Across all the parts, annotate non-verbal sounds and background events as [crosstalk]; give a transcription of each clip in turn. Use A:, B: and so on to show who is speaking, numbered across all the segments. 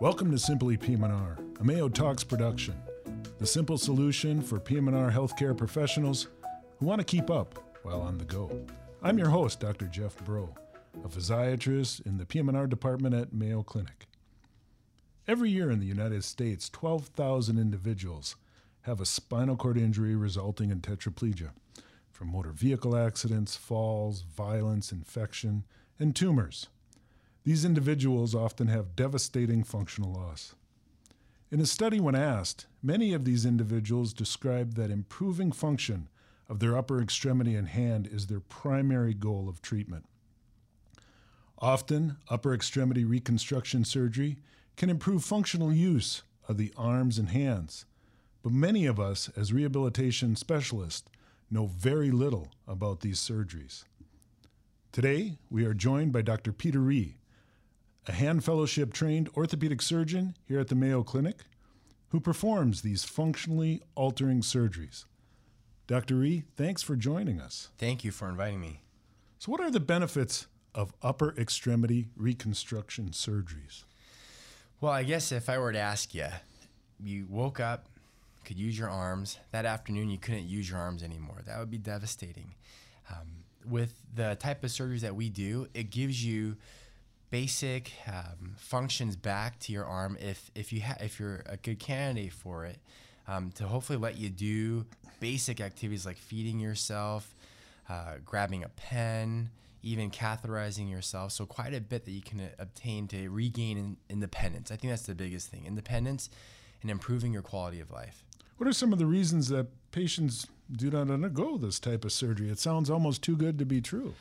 A: Welcome to Simply PM&R, a Mayo Talks production, the simple solution for PM&R healthcare professionals who want to keep up while on the go. I'm your host, Dr. Jeff Brault, a physiatrist in the PM&R department at Mayo Clinic. Every year in the United States, 12,000 individuals have a spinal cord injury resulting in tetraplegia from motor vehicle accidents, falls, violence, infection, and tumors. These individuals often have devastating functional loss. In a study, when asked, many of these individuals described that improving function of their upper extremity and hand is their primary goal of treatment. Often, upper extremity reconstruction surgery can improve functional use of the arms and hands, but many of us, as rehabilitation specialists, know very little about these surgeries. Today, we are joined by Dr. Peter Rhee, a hand fellowship trained orthopedic surgeon here at the Mayo Clinic who performs these functionally altering surgeries. Dr. Rhee, thanks for joining us.
B: Thank you for inviting me.
A: So, what are the benefits of upper extremity reconstruction surgeries?
B: Well, I guess if I were to ask you, you woke up, could use your arms. That afternoon, you couldn't use your arms anymore. That would be devastating. Um, with the type of surgeries that we do, it gives you basic um, functions back to your arm if if you ha- if you're a good candidate for it um, to hopefully let you do basic activities like feeding yourself uh, grabbing a pen even catheterizing yourself. So quite a bit that you can uh, obtain to regain in- independence i think that's the biggest thing independence and improving your quality of life.
A: What are some of the reasons that patients do not undergo this type of surgery? It sounds almost too good to be true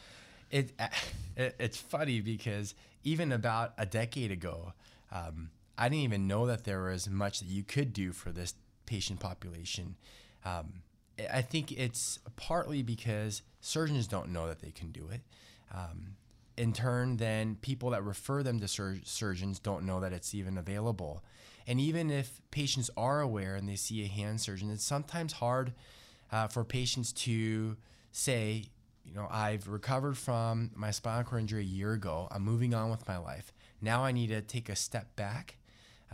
B: it, [laughs] it it's funny because even about a decade ago, um, I didn't even know that there was much that you could do for this patient population. Um, I think it's partly because surgeons don't know that they can do it. Um, in turn, then people that refer them to sur- surgeons don't know that it's even available. And even if patients are aware and they see a hand surgeon, it's sometimes hard uh, for patients to say, you know, I've recovered from my spinal cord injury a year ago. I'm moving on with my life. Now I need to take a step back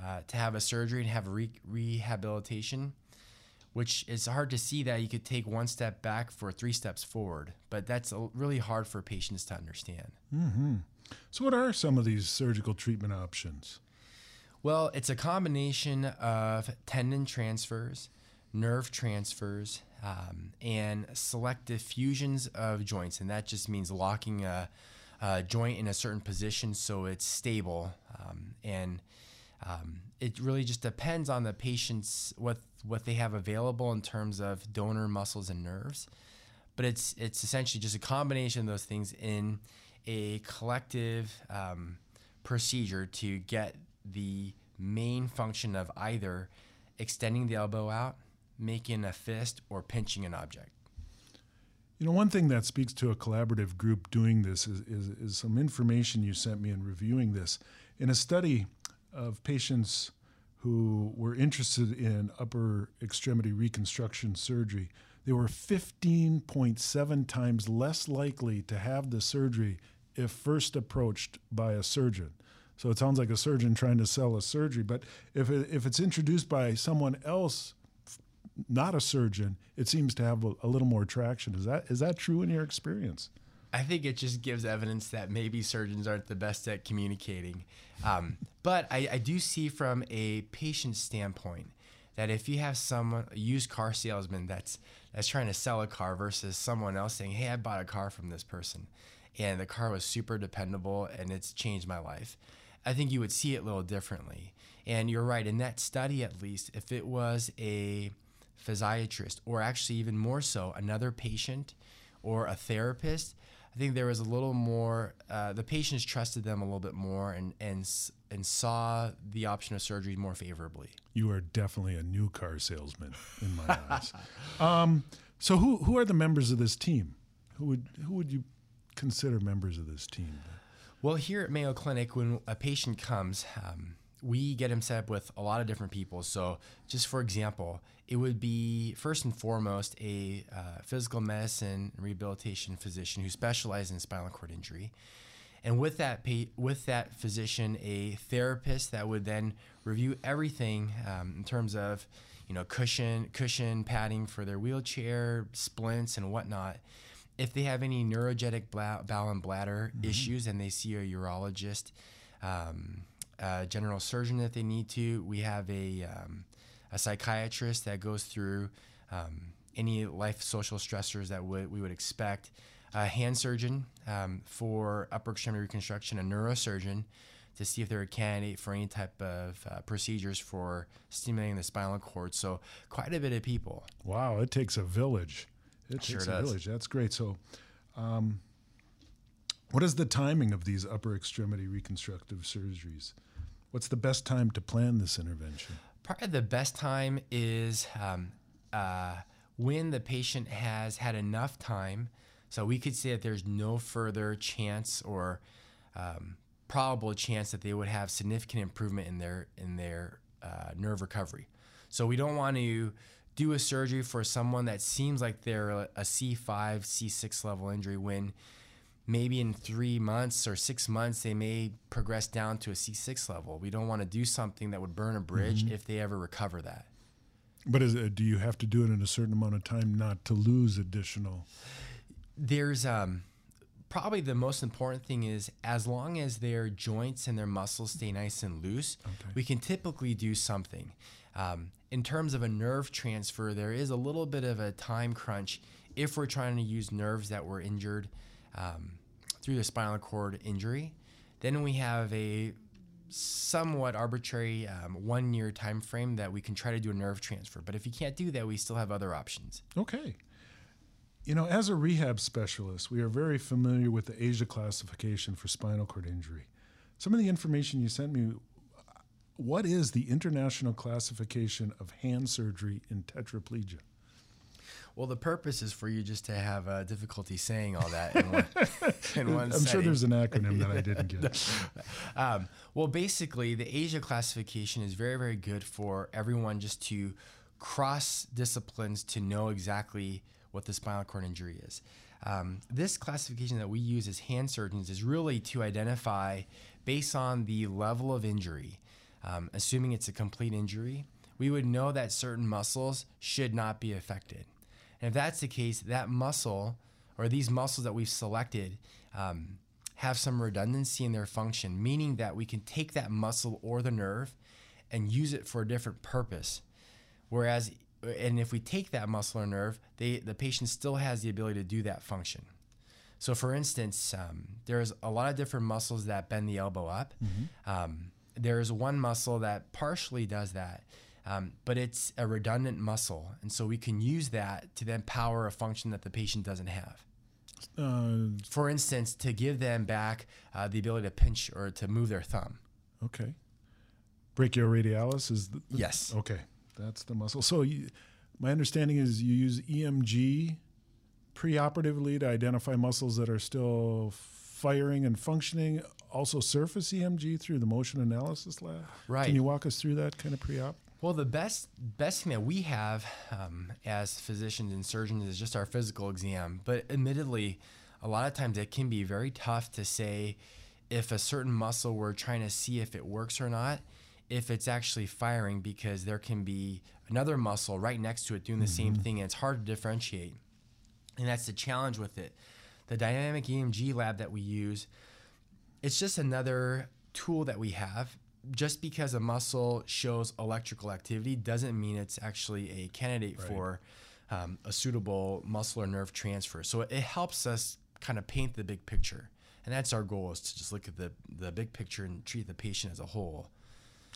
B: uh, to have a surgery and have re- rehabilitation, which is hard to see that you could take one step back for three steps forward. But that's really hard for patients to understand.
A: Mm-hmm. So, what are some of these surgical treatment options?
B: Well, it's a combination of tendon transfers, nerve transfers, um, and selective fusions of joints. And that just means locking a, a joint in a certain position so it's stable. Um, and um, it really just depends on the patient's what what they have available in terms of donor muscles and nerves. But it's it's essentially just a combination of those things in a collective um, procedure to get the main function of either extending the elbow out making a fist, or pinching an object.
A: You know, one thing that speaks to a collaborative group doing this is, is, is, some information you sent me in reviewing this. In a study of patients who were interested in upper extremity reconstruction surgery, they were 15.7 times less likely to have the surgery if first approached by a surgeon. So it sounds like a surgeon trying to sell a surgery, but if, it, if it's introduced by someone else not a surgeon, it seems to have a, a, little more traction. Is that is that true in your experience?
B: I think it just gives evidence that maybe surgeons aren't the best at communicating. Um, [laughs] but I, I, do see from a patient standpoint that if you have someone, a used car salesman that's that's trying to sell a car versus someone else saying, "Hey, I bought a car from this person, and the car was super dependable and it's changed my life." I think you would see it a little differently. And you're right, in that study at least, if it was a physiatrist, or actually even more so, another patient or a therapist, I think there was a little more. Uh, the patients trusted them a little bit more and and and saw the option of surgery more favorably.
A: You are definitely a new car salesman in my eyes. [laughs] Um, so who who are the members of this team? Who would who would you consider members of this team?
B: Well, here at Mayo Clinic, when a patient comes, um, we get him set up with a lot of different people. So, just for example, it would be first and foremost a uh, physical medicine rehabilitation physician who specializes in spinal cord injury. and with that pa- with that physician, a therapist that would then review everything um, in terms of you know cushion cushion padding for their wheelchair, splints and whatnot. If they have any neurogenic bla- bowel and bladder issues, and they see a urologist, um, a general surgeon if they need to, we have a um, a psychiatrist that goes through um, any life social stressors that would, we would expect, a hand surgeon um, for upper extremity reconstruction, a neurosurgeon to see if they're a candidate for any type of uh, procedures for stimulating the spinal cord. So quite a bit of people.
A: Wow, it takes a village. It
B: Sure
A: takes a
B: does.
A: village. That's great. So, um, what is the timing of these upper extremity reconstructive surgeries? What's the best time to plan this intervention?
B: Probably the best time is um, uh, when the patient has had enough time. So we could say that there's no further chance or um, probable chance that they would have significant improvement in their in their uh, nerve recovery. So we don't want to do a surgery for someone that seems like they're a C5, C6 level injury when maybe in three months or six months they may progress down to a C6 level. We don't want to do something that would burn a bridge if they ever recover that.
A: But is it, do you have to do it in a certain amount of time not to lose additional?
B: There's um, probably the most important thing is as long as their joints and their muscles stay nice and loose, we can typically do something. Um, in terms of a nerve transfer, there is a little bit of a time crunch if we're trying to use nerves that were injured um, through the spinal cord injury. Then we have a somewhat arbitrary um, one year time frame that we can try to do a nerve transfer. But if you can't do that, we still have other options.
A: Okay. You know, as a rehab specialist, we are very familiar with the ASIA classification for spinal cord injury. Some of the information you sent me, what is the international classification of hand surgery in tetraplegia?
B: Well, the purpose is for you just to have uh, difficulty saying all that in one, [laughs] in one
A: I'm sure there's an acronym that I [laughs] didn't get.
B: Um, well, basically, the ASIA classification is very, very good for everyone just to cross disciplines to know exactly what the spinal cord injury is. Um, this classification that we use as hand surgeons is really to identify, based on the level of injury, um, assuming it's a complete injury, we would know that certain muscles should not be affected. And if that's the case, that muscle or these muscles that we've selected um, have some redundancy in their function, meaning that we can take that muscle or the nerve and use it for a different purpose. Whereas, and if we take that muscle or nerve, they, the patient still has the ability to do that function. So, for instance, um, there's a lot of different muscles that bend the elbow up. Um, there's one muscle that partially does that, um, but it's a redundant muscle. And so we can use that to then power a function that the patient doesn't have.
A: Uh,
B: For instance, to give them back uh, the ability to pinch or to move their thumb.
A: okay. Brachioradialis is the,
B: Yes.
A: Okay, that's the muscle. So, you, my understanding is you use EMG preoperatively to identify muscles that are still firing and functioning. Also, surface EMG through the motion analysis lab.
B: Right.
A: Can you walk us through that kind of pre-op?
B: Well, the best best thing that we have um, as physicians and surgeons is just our physical exam. But admittedly, a lot of times it can be very tough to say if a certain muscle we're trying to see if it works or not, if it's actually firing, because there can be another muscle right next to it doing the same thing, and it's hard to differentiate. And that's the challenge with it. The dynamic EMG lab that we use, it's just another tool that we have. Just because a muscle shows electrical activity doesn't mean it's actually a candidate for um, a suitable muscle or nerve transfer. So it helps us kind of paint the big picture. And that's our goal is to just look at the, the big picture and treat the patient as a whole.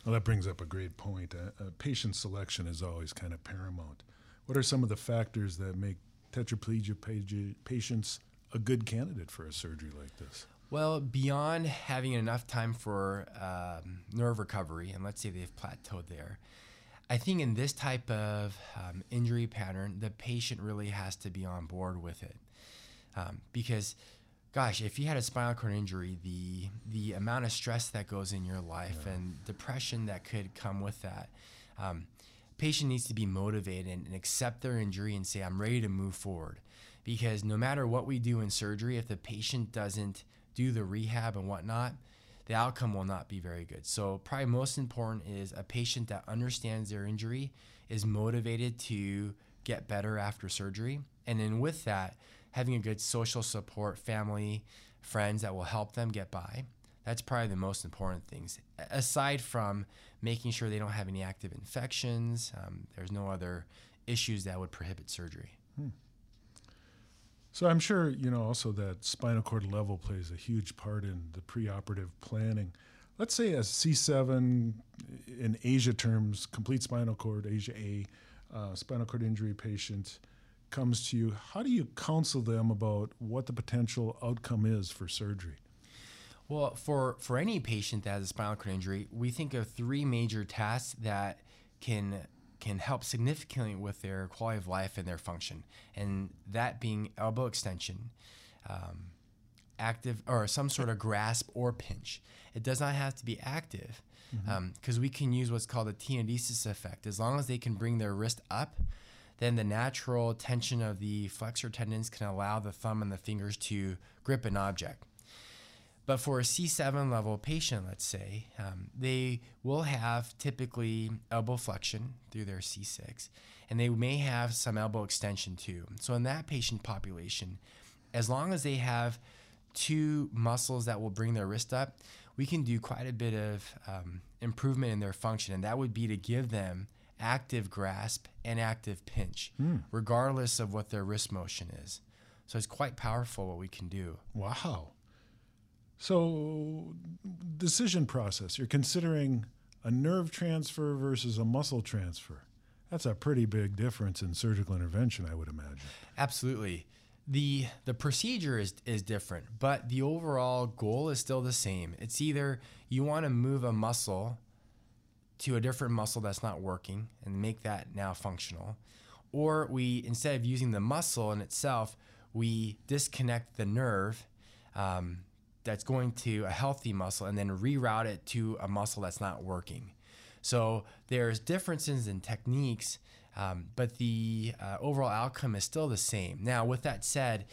A: Well, that brings up a great point. Uh, uh, patient selection is always kind of paramount. What are some of the factors that make tetraplegia patients a good candidate for a surgery like this?
B: Well, beyond having enough time for um, nerve recovery, and let's say they've plateaued there, I think in this type of um, injury pattern, the patient really has to be on board with it. Um, because, gosh, if you had a spinal cord injury, the the amount of stress that goes in your life and depression that could come with that, um, patient needs to be motivated and accept their injury and say, "I'm ready to move forward." Because no matter what we do in surgery, if the patient doesn't do the rehab and whatnot, the outcome will not be very good. So, probably most important is a patient that understands their injury, is motivated to get better after surgery. And then, with that, having a good social support, family, friends that will help them get by. That's probably the most important things. Aside from making sure they don't have any active infections, um, there's no other issues that would prohibit surgery. Hmm.
A: So I'm sure you know also that spinal cord level plays a huge part in the preoperative planning. Let's say a C7 in ASIA terms, complete spinal cord, ASIA A, uh, spinal cord injury patient comes to you. How do you counsel them about what the potential outcome is for surgery?
B: Well, for, for any patient that has a spinal cord injury, we think of three major tasks that can can help significantly with their quality of life and their function, and that being elbow extension, um, active or some sort of grasp or pinch. It does not have to be active because mm-hmm. um, we can use what's called a tenodesis effect. As long as they can bring their wrist up, then the natural tension of the flexor tendons can allow the thumb and the fingers to grip an object. But for a C7 level patient, let's say, um, they will have typically elbow flexion through their C6, and they may have some elbow extension too. So, in that patient population, as long as they have two muscles that will bring their wrist up, we can do quite a bit of um, improvement in their function, and that would be to give them active grasp and active pinch, mm. regardless of what their wrist motion is. So, it's quite powerful what we can do.
A: Wow. So, decision process, you're considering a nerve transfer versus a muscle transfer. That's a pretty big difference in surgical intervention, I would imagine.
B: Absolutely. The the procedure is is different, but the overall goal is still the same. It's either you want to move a muscle to a different muscle that's not working and make that now functional, or we instead of using the muscle in itself, we disconnect the nerve um, that's going to a healthy muscle and then reroute it to a muscle that's not working. So there's differences in techniques, um, but the uh, overall outcome is still the same. Now, with that said,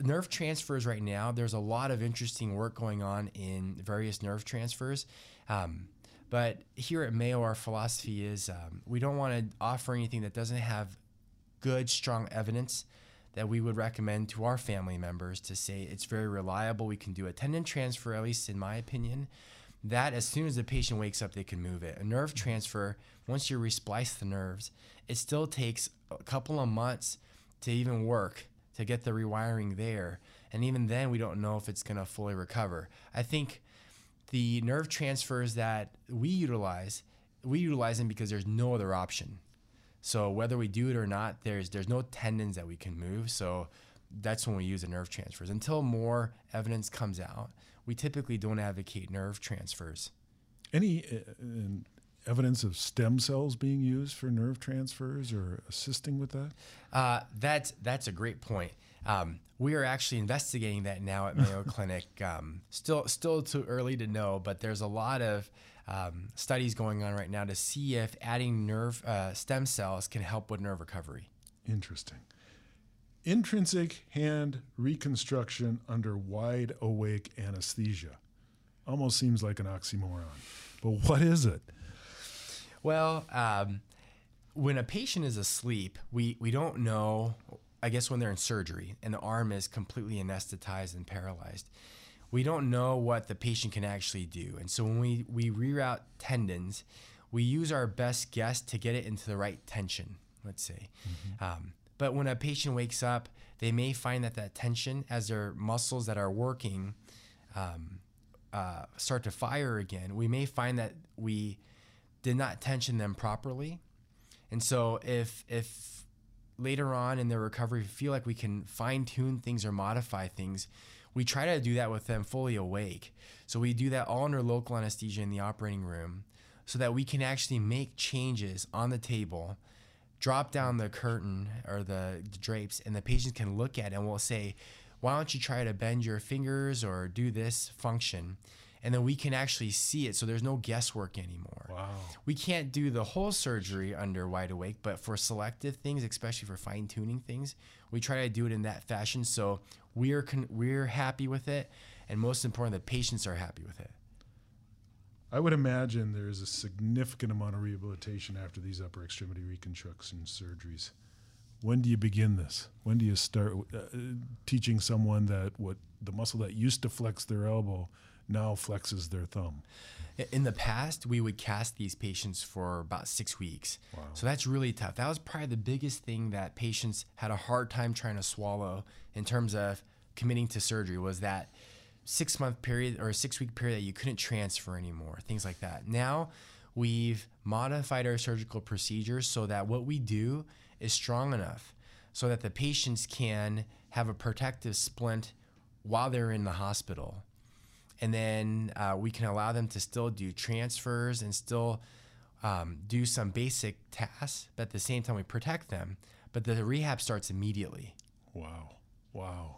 B: nerve transfers right now, there's a lot of interesting work going on in various nerve transfers. Um, but here at Mayo, our philosophy is um, we don't want to offer anything that doesn't have good, strong evidence that we would recommend to our family members to say it's very reliable. We can do a tendon transfer, at least in my opinion. That as soon as the patient wakes up, they can move it. A nerve transfer, once you resplice the nerves, it still takes a couple of months to even work to get the rewiring there. And even then, we don't know if it's going to fully recover. I think the nerve transfers that we utilize, we utilize them because there's no other option. So whether we do it or not, there's there's no tendons that we can move. So that's when we use the nerve transfers. Until more evidence comes out, we typically don't advocate nerve transfers.
A: Any uh, evidence of stem cells being used for nerve transfers or assisting with that?
B: Uh, that's that's a great point. Um, we are actually investigating that now at Mayo [laughs] Clinic. Um, still, still too early to know, but there's a lot of um, studies going on right now to see if adding nerve uh, stem cells can help with nerve recovery.
A: Interesting. Intrinsic hand reconstruction under wide awake anesthesia. Almost seems like an oxymoron. But what is it?
B: Well, um, when a patient is asleep, we, we don't know, I guess, when they're in surgery and the arm is completely anesthetized and paralyzed we don't know what the patient can actually do. And so when we, we reroute tendons, we use our best guess to get it into the right tension, let's say. Mm-hmm. Um, but when a patient wakes up, they may find that that tension, as their muscles that are working um, uh, start to fire again, we may find that we did not tension them properly. And so if if later on in their recovery feel like we can fine tune things or modify things, we try to do that with them fully awake. So we do that all under local anesthesia in the operating room so that we can actually make changes on the table, drop down the curtain or the, the drapes, and the patient can look at it and we'll say, why don't you try to bend your fingers or do this function? And then we can actually see it so there's no guesswork anymore.
A: Wow.
B: We can't do the whole surgery under wide awake, but for selective things, especially for fine tuning things, we try to do it in that fashion so we're con- we're happy with it, and most important, the patients are happy with it.
A: I would imagine there's a significant amount of rehabilitation after these upper extremity reconstruction surgeries. When do you begin this? When do you start uh, teaching someone that what the muscle that used to flex their elbow now flexes their thumb?
B: In the past, we would cast these patients for about six weeks.
A: Wow.
B: So that's really tough. That was probably the biggest thing that patients had a hard time trying to swallow in terms of committing to surgery was that six month period or a six week period that you couldn't transfer anymore, things like that. Now we've modified our surgical procedures so that what we do is strong enough so that the patients can have a protective splint while they're in the hospital. And then uh, we can allow them to still do transfers and still um, do some basic tasks, but at the same time, we protect them. But the rehab starts immediately.
A: Wow. Wow.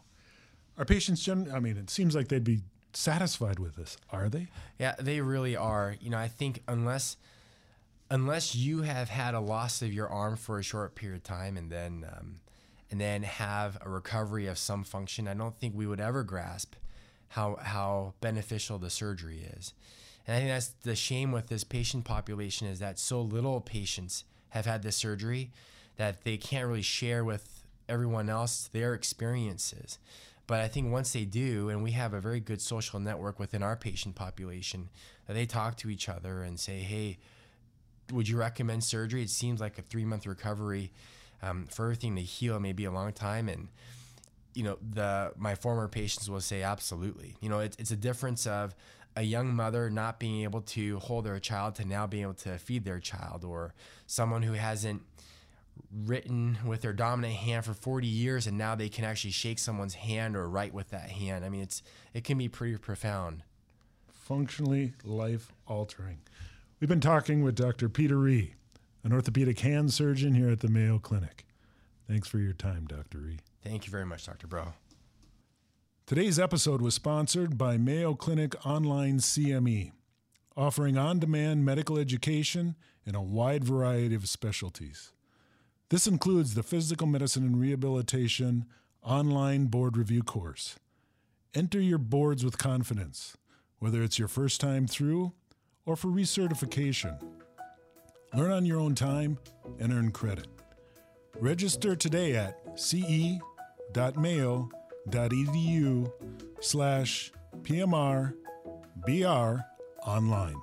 A: Are patients, gen- I mean, it seems like they'd be satisfied with this. Are they?
B: Yeah, they really are. You know, I think unless unless you have had a loss of your arm for a short period of time and then um, and then have a recovery of some function, I don't think we would ever grasp how how beneficial the surgery is. And I think that's the shame with this patient population is that so little patients have had this surgery that they can't really share with everyone else their experiences. But I think once they do, and we have a very good social network within our patient population, that they talk to each other and say, hey, would you recommend surgery? It seems like a three month recovery um, for everything to heal may be a long time. And, you know, the my former patients will say, absolutely. You know, it's, it's a difference of a young mother not being able to hold their child to now being able to feed their child, or someone who hasn't written with their dominant hand for 40 years and now they can actually shake someone's hand or write with that hand. I mean, it's it can be pretty profound.
A: Functionally life altering. We've been talking with Dr. Peter Rhee, an orthopedic hand surgeon here at the Mayo Clinic. Thanks for your time, Dr. Rhee.
B: Thank you very much, Dr. Brault.
A: Today's episode was sponsored by Mayo Clinic Online CME, offering on demand medical education in a wide variety of specialties. This includes the Physical Medicine and Rehabilitation online board review course. Enter your boards with confidence, whether it's your first time through or for recertification. Learn on your own time and earn credit. Register today at mayo.edu slash PMR BR online.